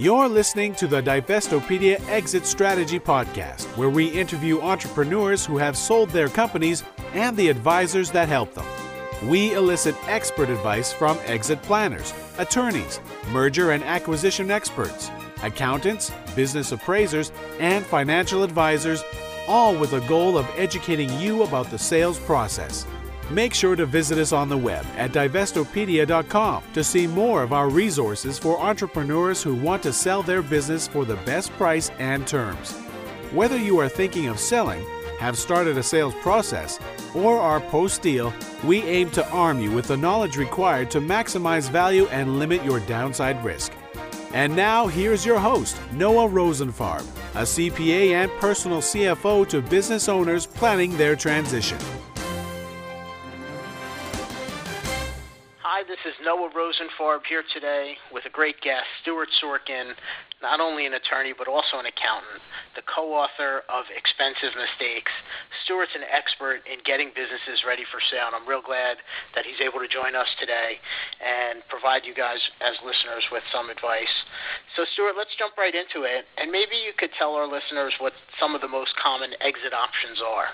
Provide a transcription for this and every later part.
You're listening to the Divestopedia Exit Strategy Podcast, where we interview entrepreneurs who have sold their companies and the advisors that help them. We elicit expert advice from exit planners, attorneys, merger and acquisition experts, accountants, business appraisers, and financial advisors, all with the goal of educating you about the sales process. Make sure to visit us on the web at divestopedia.com to see more of our resources for entrepreneurs who want to sell their business for the best price and terms. Whether you are thinking of selling, have started a sales process, or are post deal, we aim to arm you with the knowledge required to maximize value and limit your downside risk. And now, here's your host, Noah Rosenfarb, a CPA and personal CFO to business owners planning their transition. This is Noah Rosenfarb here today with a great guest, Stuart Sorkin, not only an attorney but also an accountant, the co-author of Expensive Mistakes. Stuart's an expert in getting businesses ready for sale, and I'm real glad that he's able to join us today and provide you guys as listeners with some advice. So, Stuart, let's jump right into it, and maybe you could tell our listeners what some of the most common exit options are.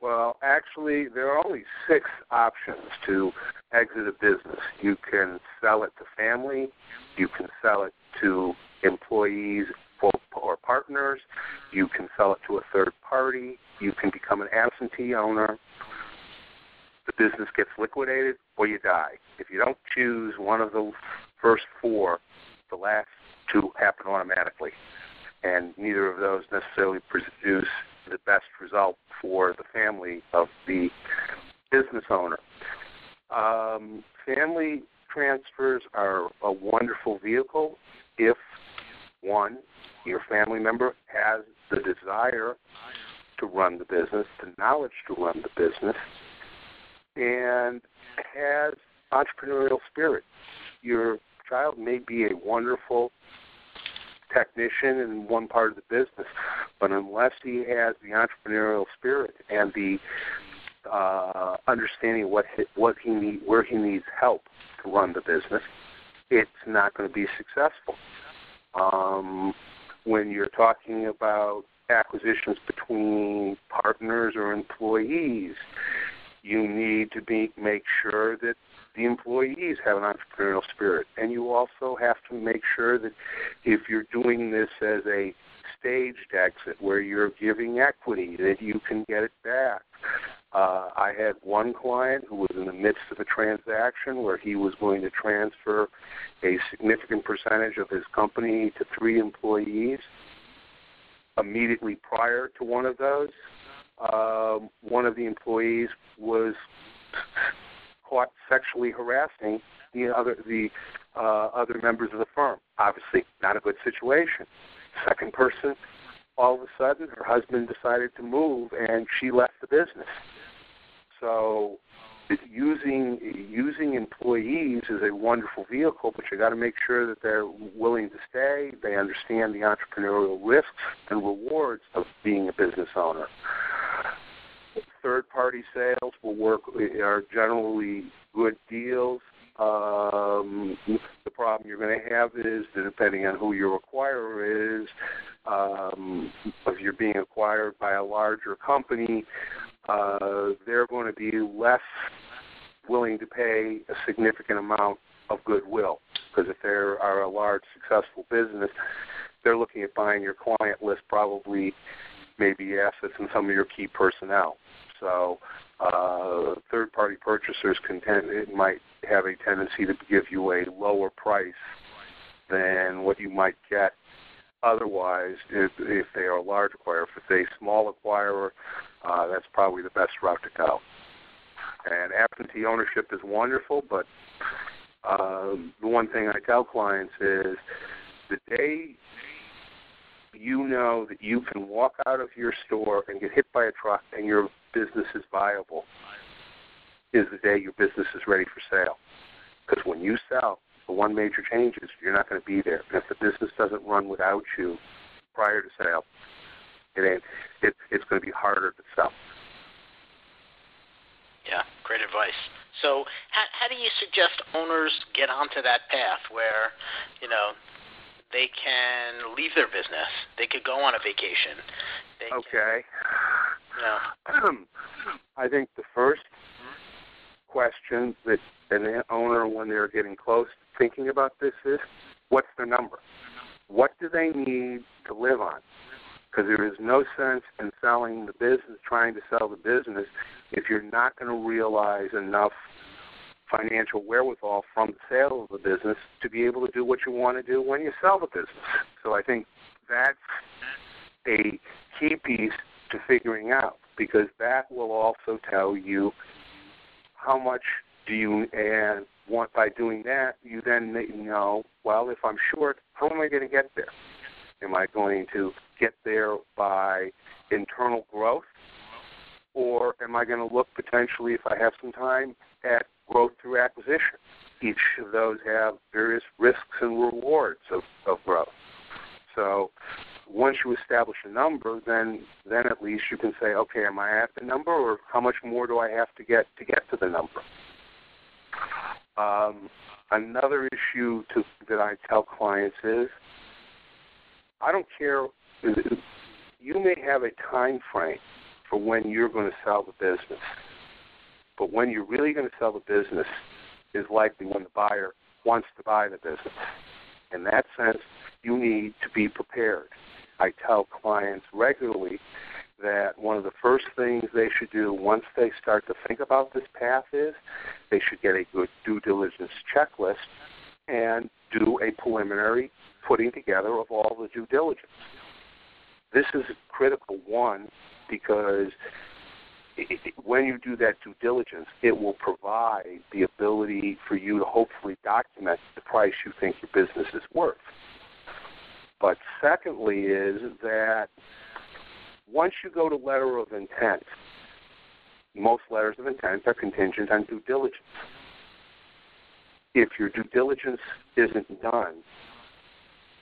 Well, actually, there are only six options to exit a business. You can sell it to family, you can sell it to employees or partners, you can sell it to a third party, you can become an absentee owner. The business gets liquidated or you die. If you don't choose one of the first four, the last two happen automatically. And neither of those necessarily produce the best result for the family of the business owner. Um, family transfers are a wonderful vehicle if one, your family member has the desire to run the business, the knowledge to run the business, and has entrepreneurial spirit. Your child may be a wonderful technician in one part of the business, but unless he has the entrepreneurial spirit and the uh, understanding what he, what he need, where he needs help to run the business, it's not going to be successful. Um, when you're talking about acquisitions between partners or employees, you need to be make sure that the employees have an entrepreneurial spirit, and you also have to make sure that if you're doing this as a staged exit where you're giving equity, that you can get it back. Uh, I had one client who was in the midst of a transaction where he was going to transfer a significant percentage of his company to three employees. Immediately prior to one of those, um, one of the employees was caught sexually harassing the other the uh, other members of the firm. Obviously, not a good situation. Second person, all of a sudden, her husband decided to move, and she left the business. So, using using employees is a wonderful vehicle, but you got to make sure that they're willing to stay. They understand the entrepreneurial risks and rewards of being a business owner third party sales will work are generally good deals. Um, the problem you're going to have is that depending on who your acquirer is, um, if you're being acquired by a larger company, uh, they're going to be less willing to pay a significant amount of goodwill because if they are a large successful business, they're looking at buying your client list probably maybe assets and some of your key personnel. So uh, third-party purchasers can tend, it might have a tendency to give you a lower price than what you might get otherwise if, if they are a large acquirer. If it's a small acquirer, uh, that's probably the best route to go. And absentee ownership is wonderful, but uh, the one thing I tell clients is the day you know that you can walk out of your store and get hit by a truck and your business is viable is the day your business is ready for sale. Because when you sell, the one major change is you're not going to be there. If the business doesn't run without you prior to sale, it ain't. It, it's going to be harder to sell. Yeah, great advice. So, how, how do you suggest owners get onto that path where, you know, they can leave their business. They could go on a vacation. They okay. Can, I think the first question that an owner, when they're getting close thinking about this, is what's their number? What do they need to live on? Because there is no sense in selling the business, trying to sell the business, if you're not going to realize enough financial wherewithal from the sale of the business to be able to do what you want to do when you sell the business. So I think that's a key piece to figuring out because that will also tell you how much do you and want by doing that you then know well if I'm short how am I going to get there? Am I going to get there by internal growth or am I going to look potentially if I have some time at growth through acquisition. Each of those have various risks and rewards of, of growth. So once you establish a number, then then at least you can say, okay, am I at the number, or how much more do I have to get to get to the number? Um, another issue to, that I tell clients is, I don't care. You may have a time frame for when you're going to sell the business. But when you're really going to sell the business is likely when the buyer wants to buy the business. In that sense, you need to be prepared. I tell clients regularly that one of the first things they should do once they start to think about this path is they should get a good due diligence checklist and do a preliminary putting together of all the due diligence. This is a critical one because when you do that due diligence, it will provide the ability for you to hopefully document the price you think your business is worth. But secondly, is that once you go to letter of intent, most letters of intent are contingent on due diligence. If your due diligence isn't done,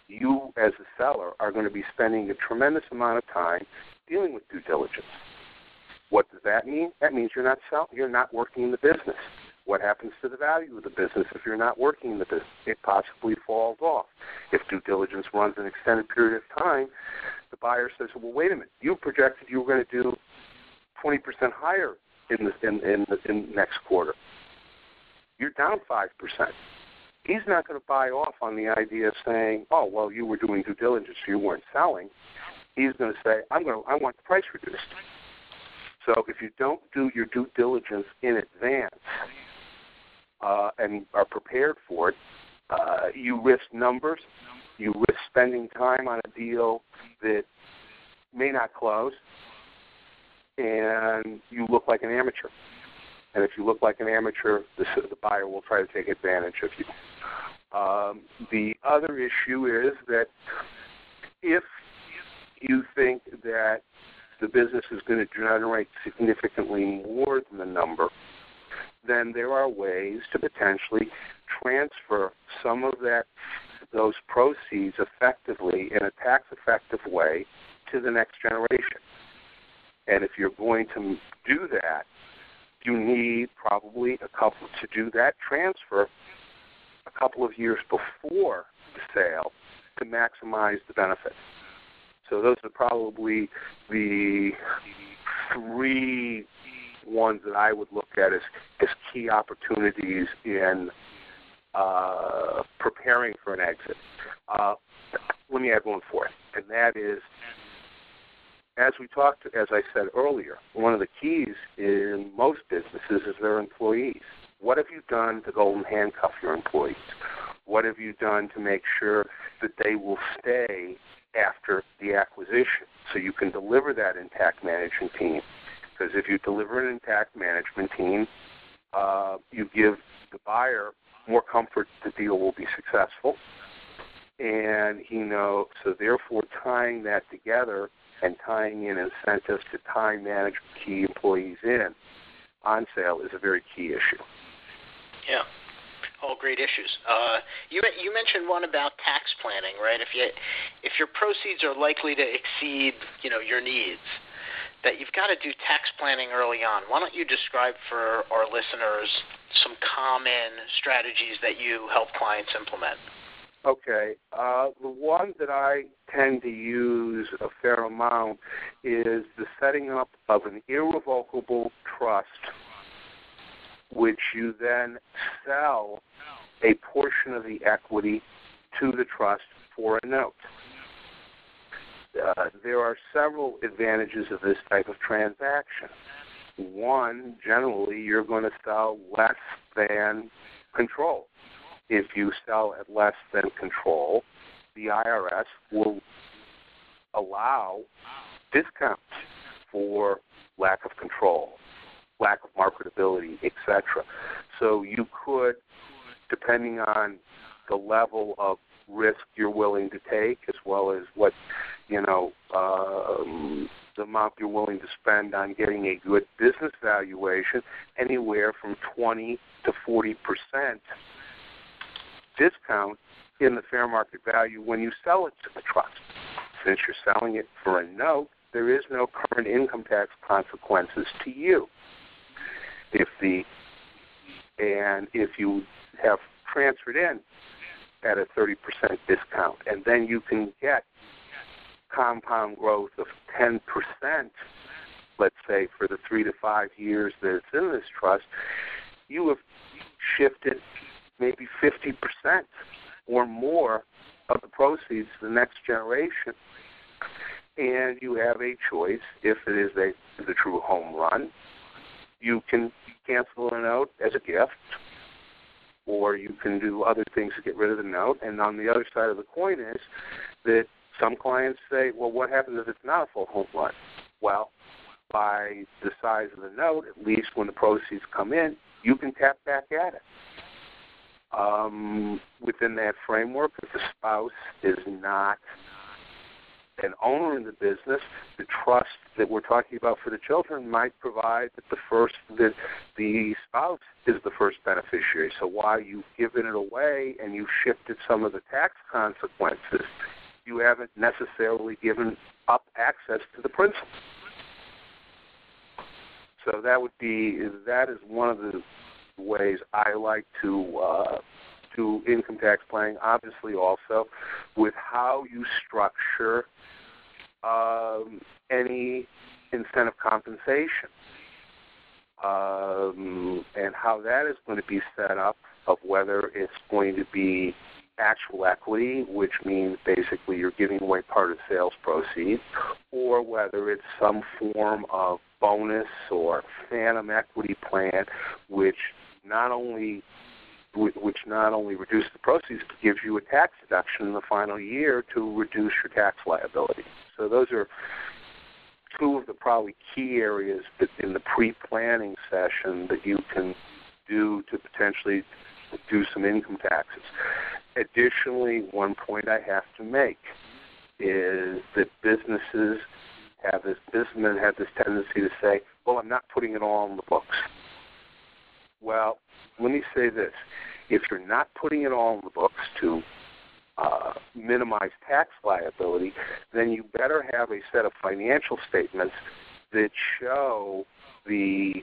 you as a seller are going to be spending a tremendous amount of time dealing with due diligence. What does that mean? That means you're not selling, you're not working in the business. What happens to the value of the business if you're not working in the business? It possibly falls off. If due diligence runs an extended period of time, the buyer says, "Well, wait a minute. You projected you were going to do 20% higher in the in in the in next quarter. You're down five percent." He's not going to buy off on the idea of saying, "Oh, well, you were doing due diligence, you weren't selling." He's going to say, "I'm going to I want the price reduced." So if you don't do your due diligence in advance uh, and are prepared for it, uh, you risk numbers, you risk spending time on a deal that may not close, and you look like an amateur. And if you look like an amateur, the, the buyer will try to take advantage of you. Um, the other issue is that if you think that the business is going to generate significantly more than the number, then there are ways to potentially transfer some of that those proceeds effectively in a tax effective way to the next generation. And if you're going to do that, you need probably a couple to do that transfer a couple of years before the sale to maximize the benefits. So those are probably the three ones that I would look at as, as key opportunities in uh, preparing for an exit. Uh, let me add one fourth, and that is, as we talked, as I said earlier, one of the keys in most businesses is their employees. What have you done to golden handcuff your employees? What have you done to make sure that they will stay after the acquisition. So you can deliver that intact management team. Because if you deliver an intact management team, uh, you give the buyer more comfort the deal will be successful. And he knows, so therefore tying that together and tying in incentives to tie management key employees in on sale is a very key issue. Yeah all great issues. Uh, you you mentioned one about tax planning, right? If you if your proceeds are likely to exceed you know your needs, that you've got to do tax planning early on. Why don't you describe for our listeners some common strategies that you help clients implement? Okay. Uh, the one that I tend to use a fair amount is the setting up of an irrevocable trust, which you then sell a portion of the equity to the trust for a note. Uh, there are several advantages of this type of transaction. One, generally, you're going to sell less than control if you sell at less than control, the IRS will allow discounts for lack of control, lack of marketability, etc. So you could, depending on the level of risk you're willing to take, as well as what you know um, the amount you're willing to spend on getting a good business valuation, anywhere from 20 to 40 percent discount in the fair market value when you sell it to the trust. Since you're selling it for a note, there is no current income tax consequences to you. If the and if you have transferred in at a 30% discount, and then you can get compound growth of 10%, let's say for the three to five years that it's in this trust, you have shifted maybe 50% or more of the proceeds to the next generation. And you have a choice if it is a, the true home run. You can cancel a note as a gift, or you can do other things to get rid of the note. And on the other side of the coin is that some clients say, well, what happens if it's not a full home run? Well, by the size of the note, at least when the proceeds come in, you can tap back at it um, within that framework. If the spouse is not an owner in the business, the trust that we're talking about for the children might provide that the first that the spouse is the first beneficiary. So while you've given it away and you've shifted some of the tax consequences, you haven't necessarily given up access to the principal. So that would be that is one of the ways I like to uh, do income tax planning. Obviously, also with how you structure um, any incentive compensation um, and how that is going to be set up. Of whether it's going to be actual equity, which means basically you're giving away part of sales proceeds, or whether it's some form of bonus or phantom equity plan, which not only which not only reduces the proceeds but gives you a tax deduction in the final year to reduce your tax liability. So those are two of the probably key areas in the pre-planning session that you can do to potentially do some income taxes. Additionally, one point I have to make is that businesses have this businessmen have this tendency to say, "Well, I'm not putting it all in the books." Well, let me say this. If you're not putting it all in the books to uh, minimize tax liability, then you better have a set of financial statements that show the,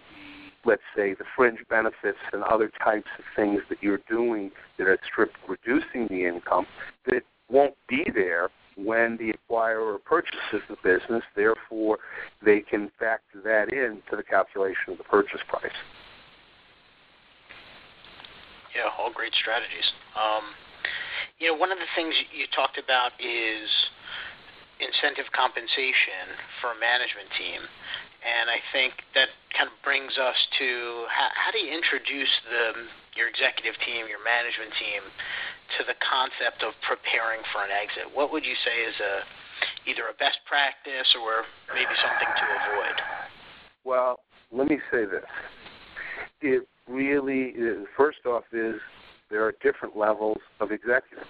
let's say, the fringe benefits and other types of things that you're doing that are strict reducing the income that won't be there when the acquirer purchases the business. Therefore, they can factor that in to the calculation of the purchase price. Yeah, all great strategies. Um, you know, one of the things you talked about is incentive compensation for a management team. And I think that kind of brings us to how, how do you introduce the, your executive team, your management team, to the concept of preparing for an exit? What would you say is a either a best practice or maybe something to avoid? Well, let me say this. It really first off is there are different levels of executives.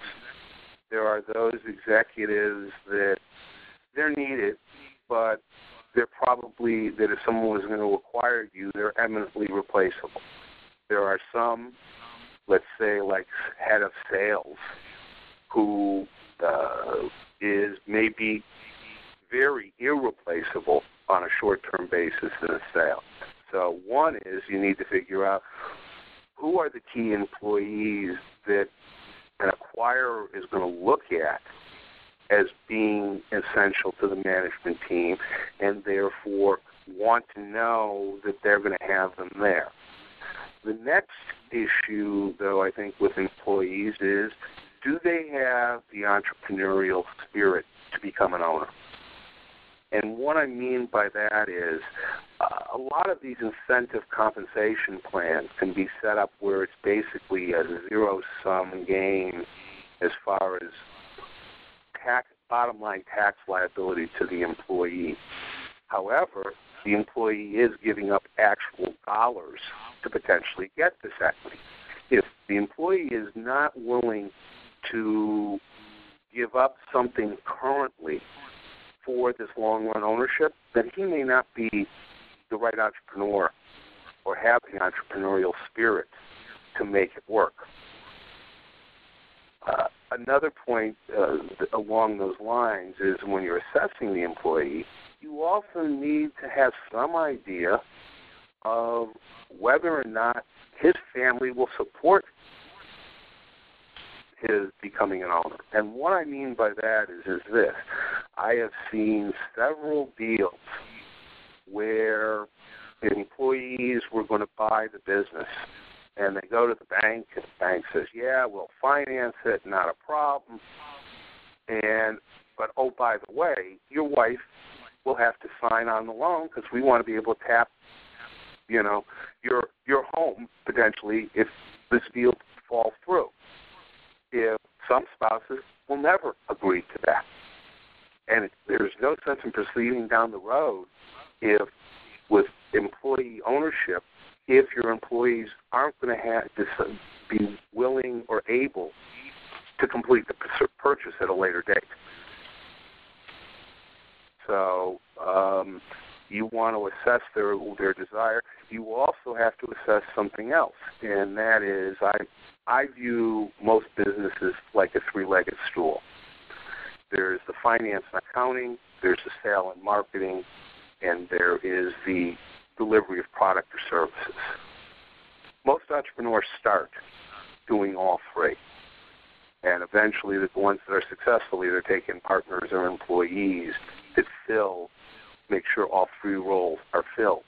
There are those executives that they're needed, but they're probably that if someone was going to acquire you, they're eminently replaceable. There are some, let's say, like head of sales, who uh, is maybe very irreplaceable on a short-term basis in a sale. So one is you need to figure out who are the key employees that an acquirer is going to look at as being essential to the management team and therefore want to know that they're going to have them there. The next issue, though, I think with employees is do they have the entrepreneurial spirit to become an owner? And what I mean by that is uh, a lot of these incentive compensation plans can be set up where it's basically a zero sum game as far as tax bottom line tax liability to the employee. However, the employee is giving up actual dollars to potentially get this equity. If the employee is not willing to give up something currently for this long run ownership, then he may not be the right entrepreneur or have the entrepreneurial spirit to make it work. Uh, another point uh, along those lines is when you're assessing the employee, you also need to have some idea of whether or not his family will support his becoming an owner. And what I mean by that is, is this. I have seen several deals where employees were going to buy the business and they go to the bank and the bank says, Yeah, we'll finance it, not a problem. And but oh by the way, your wife will have to sign on the loan because we want to be able to tap you know, your your home potentially if this deal falls through if some spouses will never agree to that. And there's no sense in proceeding down the road if, with employee ownership, if your employees aren't going to have to be willing or able to complete the purchase at a later date. So um, you want to assess their their desire. You also have to assess something else, and that is I I view most businesses like a three-legged stool. There's the finance and accounting, there's the sale and marketing, and there is the delivery of product or services. Most entrepreneurs start doing all three. And eventually, the ones that are successful either take in partners or employees that fill, make sure all three roles are filled.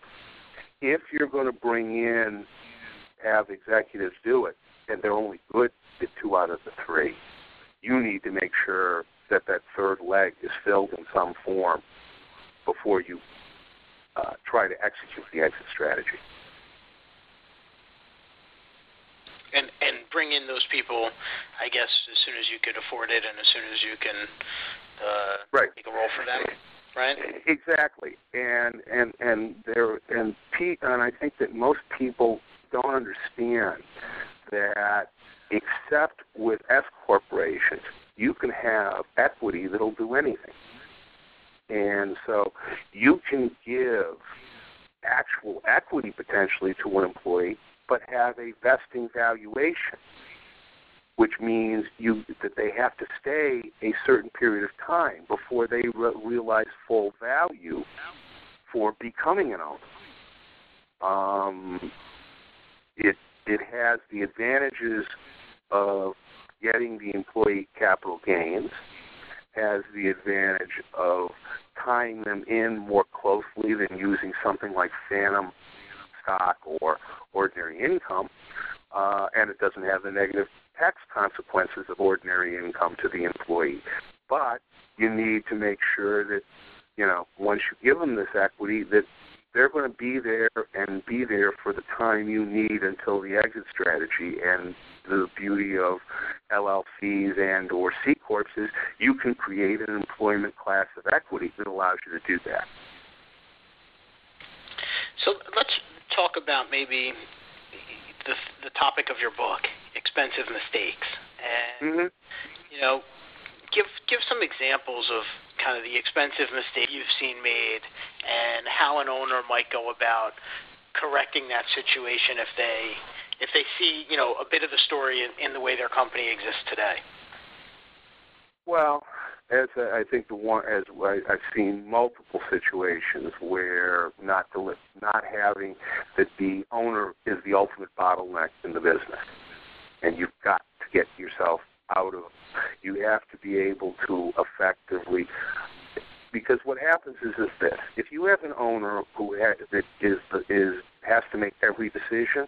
If you're going to bring in, have executives do it, and they're only good at two out of the three, you need to make sure that that third leg is filled in some form before you uh, try to execute the exit strategy. And and bring in those people, I guess, as soon as you could afford it, and as soon as you can uh, right. make a role for them. Right. Exactly, and and and there and Pete and I think that most people don't understand that except with S corporations, you can have equity that'll do anything. And so you can give actual equity potentially to an employee, but have a vesting valuation, which means you that they have to stay a certain period of time before they re- realize full value for becoming an owner. Um, it it has the advantages of getting the employee capital gains, has the advantage of tying them in more closely than using something like phantom stock or ordinary income, uh, and it doesn't have the negative tax consequences of ordinary income to the employee. But you need to make sure that, you know, once you give them this equity, that they're going to be there and be there for the time you need until the exit strategy. And the beauty of LLCs and or C corps is you can create an employment class of equity that allows you to do that. So let's talk about maybe the the topic of your book, expensive mistakes, and mm-hmm. you know, give give some examples of kind of the expensive mistake you've seen made and how an owner might go about correcting that situation if they if they see you know a bit of the story in, in the way their company exists today. Well, as I think the one as I, I've seen multiple situations where not the not having that the owner is the ultimate bottleneck in the business, and you've got to get yourself out of. You have to be able to effectively because what happens is is this: if you have an owner who has, that is is has to make every decision,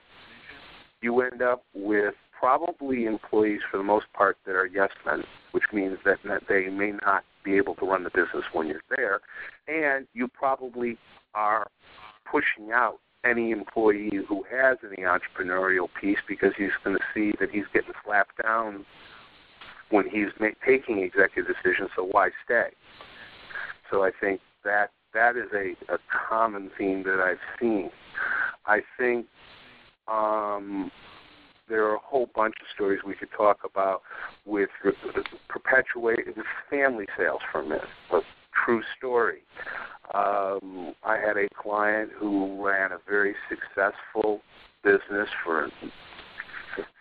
you end up with probably employees for the most part that are yes men, which means that, that they may not be able to run the business when you're there, and you probably are pushing out any employee who has any entrepreneurial piece because he's going to see that he's getting slapped down when he's ma- taking executive decisions. So why stay? So I think that that is a, a common theme that I've seen. I think um, there are a whole bunch of stories we could talk about with perpetuating family sales for a minute. A true story. Um, I had a client who ran a very successful business for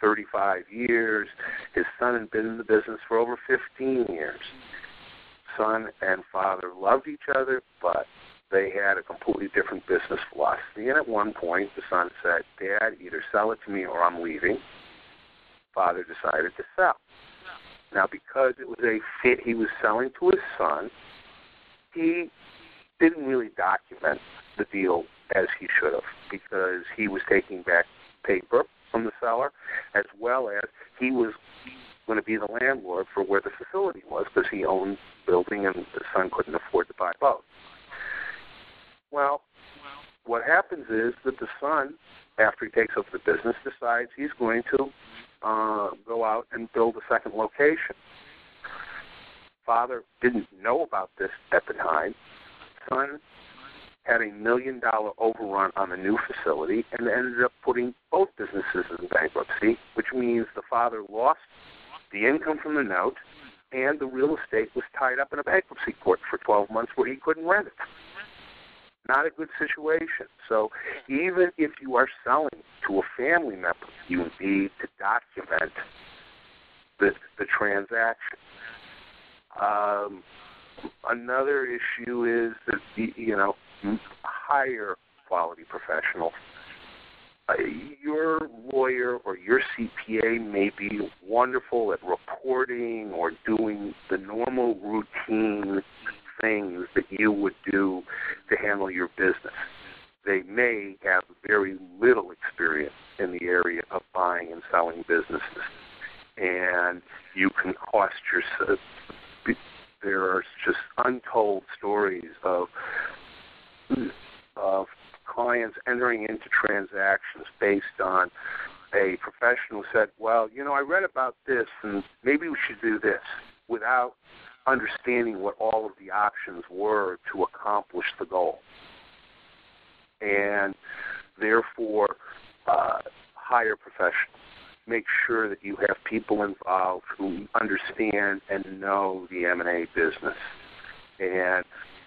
35 years. His son had been in the business for over 15 years. Son and father loved each other, but they had a completely different business philosophy. And at one point, the son said, Dad, either sell it to me or I'm leaving. Father decided to sell. Now, because it was a fit he was selling to his son, he didn't really document the deal as he should have because he was taking back paper from the seller as well as he was going to be the landlord for where the facility was because he owned the building and the son couldn't afford to buy both. Well, what happens is that the son, after he takes over the business, decides he's going to uh, go out and build a second location. Father didn't know about this at the time. Son had a million dollar overrun on the new facility and ended up putting both businesses in bankruptcy, which means the father lost the income from the note and the real estate was tied up in a bankruptcy court for 12 months where he couldn't rent it not a good situation. So even if you are selling to a family member, you need to document the the transaction. Um, another issue is that you know higher quality professional. Uh, your lawyer or your CPA may be wonderful at reporting or doing the normal routine things that you would do to handle your business. They may have very little experience in the area of buying and selling businesses. And you can cost yourself. There are just untold stories of of clients entering into transactions based on a professional said, "Well, you know, I read about this, and maybe we should do this," without understanding what all of the options were to accomplish the goal. And therefore, uh, hire professionals. Make sure that you have people involved who understand and know the M&A business. And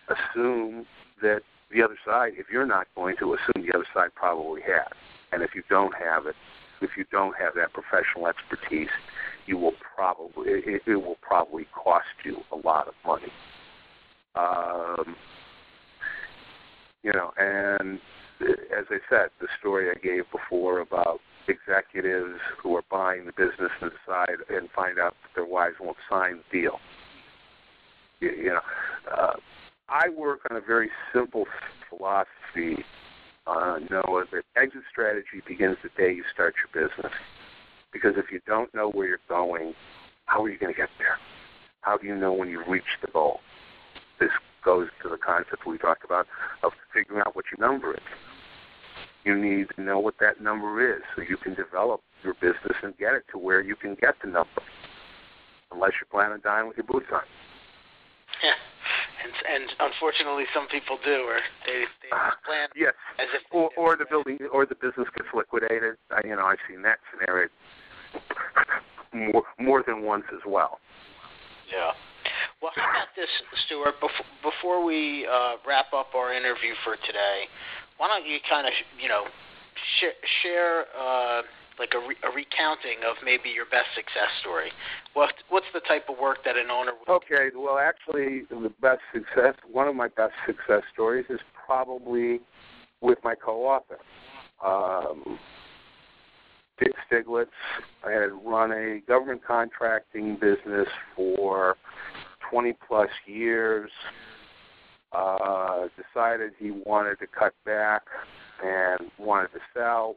assume that the other side, if you're not going to, assume the other side probably has. And if you don't have it, if you don't have that professional expertise, you will probably it, it will probably cost you a lot of money. Um, you know, and as I said, the story I gave before about executives who are buying the business and decide and find out that their wives won't sign the deal. You, you know, uh, I work on a very simple philosophy. Uh, Noah, that exit strategy begins the day you start your business. Because if you don't know where you're going, how are you going to get there? How do you know when you've reached the goal? This goes to the concept we talked about of figuring out what your number is. You need to know what that number is so you can develop your business and get it to where you can get the number. Unless you plan on dying with your boots on. And, and unfortunately, some people do, or they, they uh, plan yes. as if or, or the building or the business gets liquidated. I, you know, I've seen that scenario more more than once as well. Yeah. Well, how about this, Stuart? Before, before we uh, wrap up our interview for today, why don't you kind of, you know, sh- share uh, like a, re- a recounting of maybe your best success story? What What's the type of work that an owner would? Okay. Well, actually, the best success, one of my best success stories is probably with my co-author. Um, Dick Stiglitz. I had run a government contracting business for 20 plus years. Uh, decided he wanted to cut back and wanted to sell.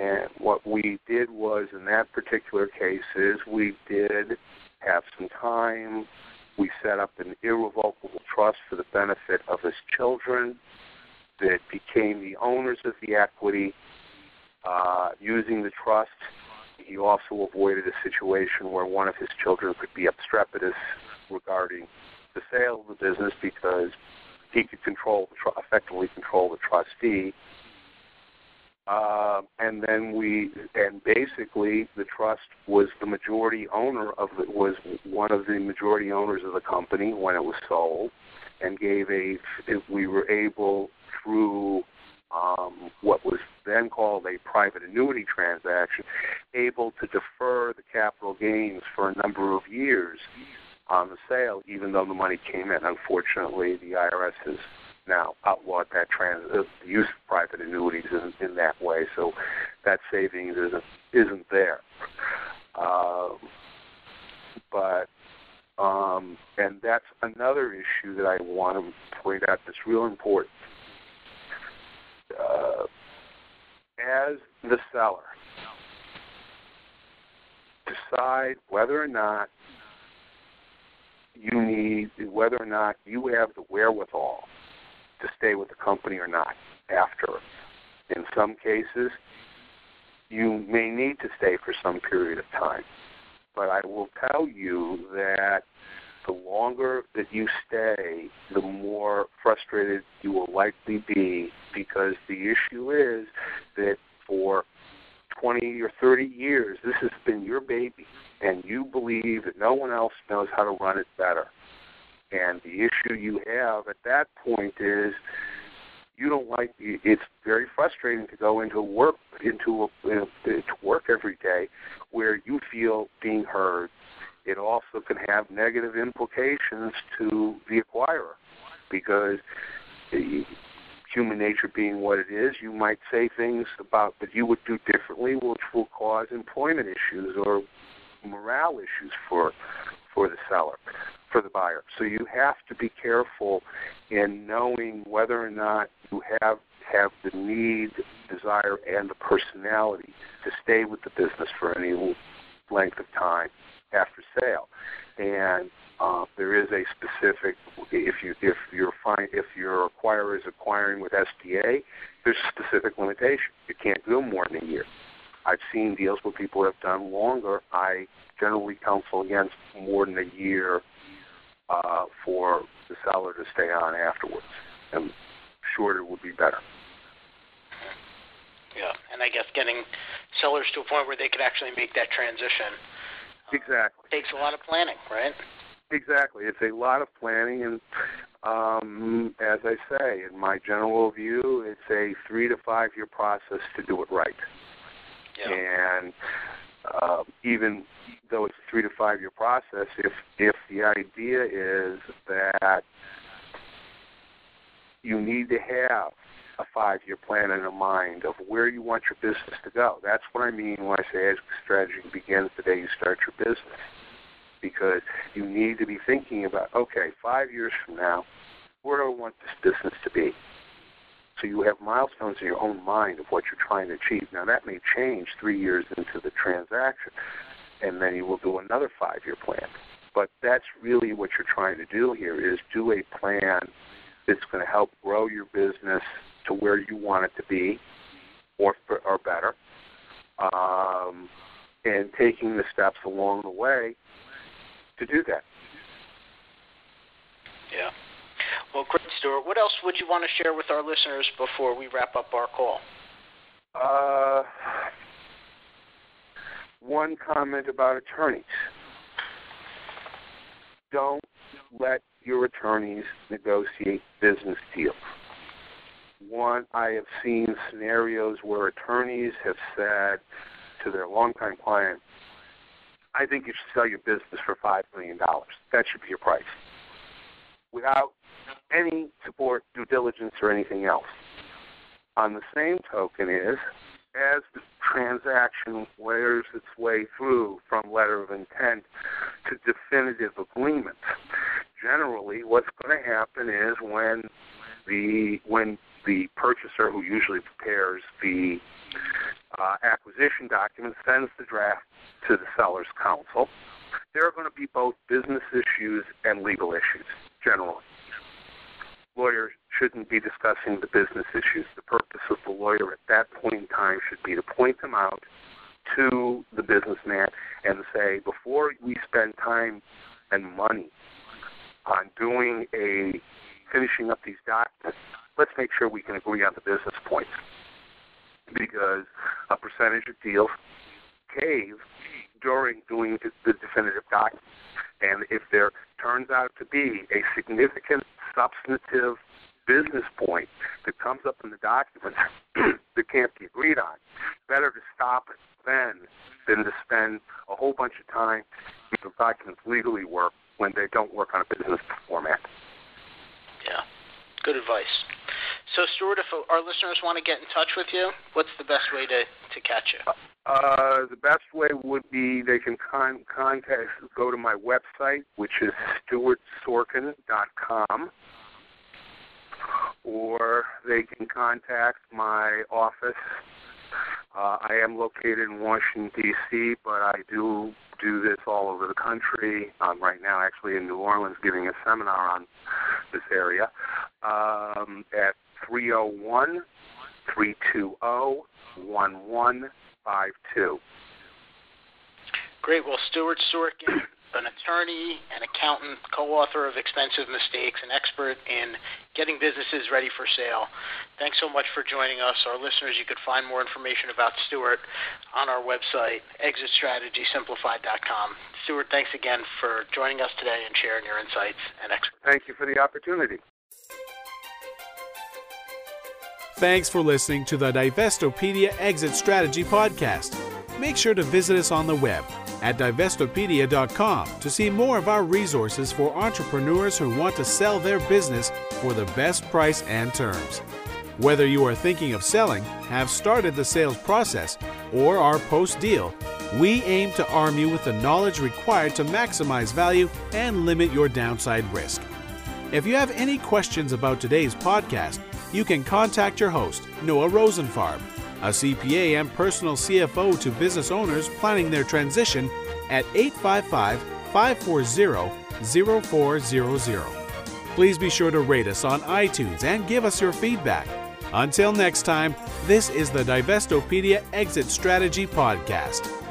And what we did was, in that particular case, is we did have some time. We set up an irrevocable trust for the benefit of his children that became the owners of the equity uh, using the trust. He also avoided a situation where one of his children could be obstreperous regarding the sale of the business because he could control, effectively control the trustee uh, and then we, and basically, the trust was the majority owner of it. Was one of the majority owners of the company when it was sold, and gave a. We were able through um, what was then called a private annuity transaction, able to defer the capital gains for a number of years on the sale, even though the money came in. Unfortunately, the IRS has now outlawed that trans uh, use of private annuities in, in that way, so that savings isn't isn't there. Um, but um, and that's another issue that I want to point out that's real important. Uh, as the seller, decide whether or not you need, whether or not you have the wherewithal to stay with the company or not after. In some cases, you may need to stay for some period of time. But I will tell you that the longer that you stay, the more frustrated you will likely be because the issue is that for 20 or 30 years, this has been your baby, and you believe that no one else knows how to run it better. And the issue you have at that point is you don't like. It's very frustrating to go into work into a, to work every day where you feel being heard. It also can have negative implications to the acquirer because human nature being what it is, you might say things about that you would do differently, which will cause employment issues or morale issues for for the seller for the buyer. So you have to be careful in knowing whether or not you have have the need, desire, and the personality to stay with the business for any length of time after sale. And uh, there is a specific if you if you're fine if your acquirer is acquiring with SBA, there's a specific limitation. You can't do more than a year. I've seen deals where people have done longer. I generally counsel against more than a year uh, for the seller to stay on afterwards, and shorter would be better. Yeah, and I guess getting sellers to a point where they could actually make that transition. Uh, exactly. Takes a lot of planning, right? Exactly. It's a lot of planning, and um, as I say, in my general view, it's a three to five year process to do it right. Yeah. And uh, even though it's a three to five year process, if if the idea is that you need to have a five year plan in mind of where you want your business to go. That's what I mean when I say exit strategy begins the day you start your business. Because you need to be thinking about, okay, five years from now, where do I want this business to be? So you have milestones in your own mind of what you're trying to achieve. Now that may change three years into the transaction, and then you will do another five-year plan. But that's really what you're trying to do here is do a plan that's going to help grow your business to where you want it to be, or or better, um, and taking the steps along the way to do that. Yeah. Well, great, Stuart. What else would you want to share with our listeners before we wrap up our call? Uh, one comment about attorneys. Don't let your attorneys negotiate business deals. One, I have seen scenarios where attorneys have said to their longtime client, I think you should sell your business for $5 million. That should be your price. Without any support, due diligence, or anything else. On the same token, is as the transaction wears its way through from letter of intent to definitive agreement, generally what's going to happen is when the when the purchaser, who usually prepares the uh, acquisition document, sends the draft to the seller's counsel, there are going to be both business issues and legal issues, generally. Lawyers shouldn't be discussing the business issues. The purpose of the lawyer at that point in time should be to point them out to the businessman and say, before we spend time and money on doing a finishing up these documents, let's make sure we can agree on the business points. Because a percentage of deals cave during doing the definitive document. And if there turns out to be a significant substantive business point that comes up in the document that can't be agreed on, better to stop it then than to spend a whole bunch of time the documents legally work when they don't work on a business format. Yeah, good advice. So, Stuart, if our listeners want to get in touch with you, what's the best way to, to catch you? Uh, Uh, the best way would be they can con- contact, go to my website, which is stuartsorkin.com, or they can contact my office. Uh, I am located in Washington, D.C., but I do do this all over the country. I'm right now actually in New Orleans giving a seminar on this area um, at 301 320 1152. Great. Well, Stuart Sorkin, an attorney, an accountant, co-author of Expensive Mistakes, an expert in getting businesses ready for sale. Thanks so much for joining us. Our listeners, you could find more information about Stuart on our website, exitstrategysimplified.com. Stuart, thanks again for joining us today and sharing your insights and expertise. Thank you for the opportunity. Thanks for listening to the Divestopedia Exit Strategy Podcast. Make sure to visit us on the web at divestopedia.com to see more of our resources for entrepreneurs who want to sell their business for the best price and terms. Whether you are thinking of selling, have started the sales process, or are post deal, we aim to arm you with the knowledge required to maximize value and limit your downside risk. If you have any questions about today's podcast, you can contact your host, Noah Rosenfarb, a CPA and personal CFO to business owners planning their transition at 855 540 0400. Please be sure to rate us on iTunes and give us your feedback. Until next time, this is the Divestopedia Exit Strategy Podcast.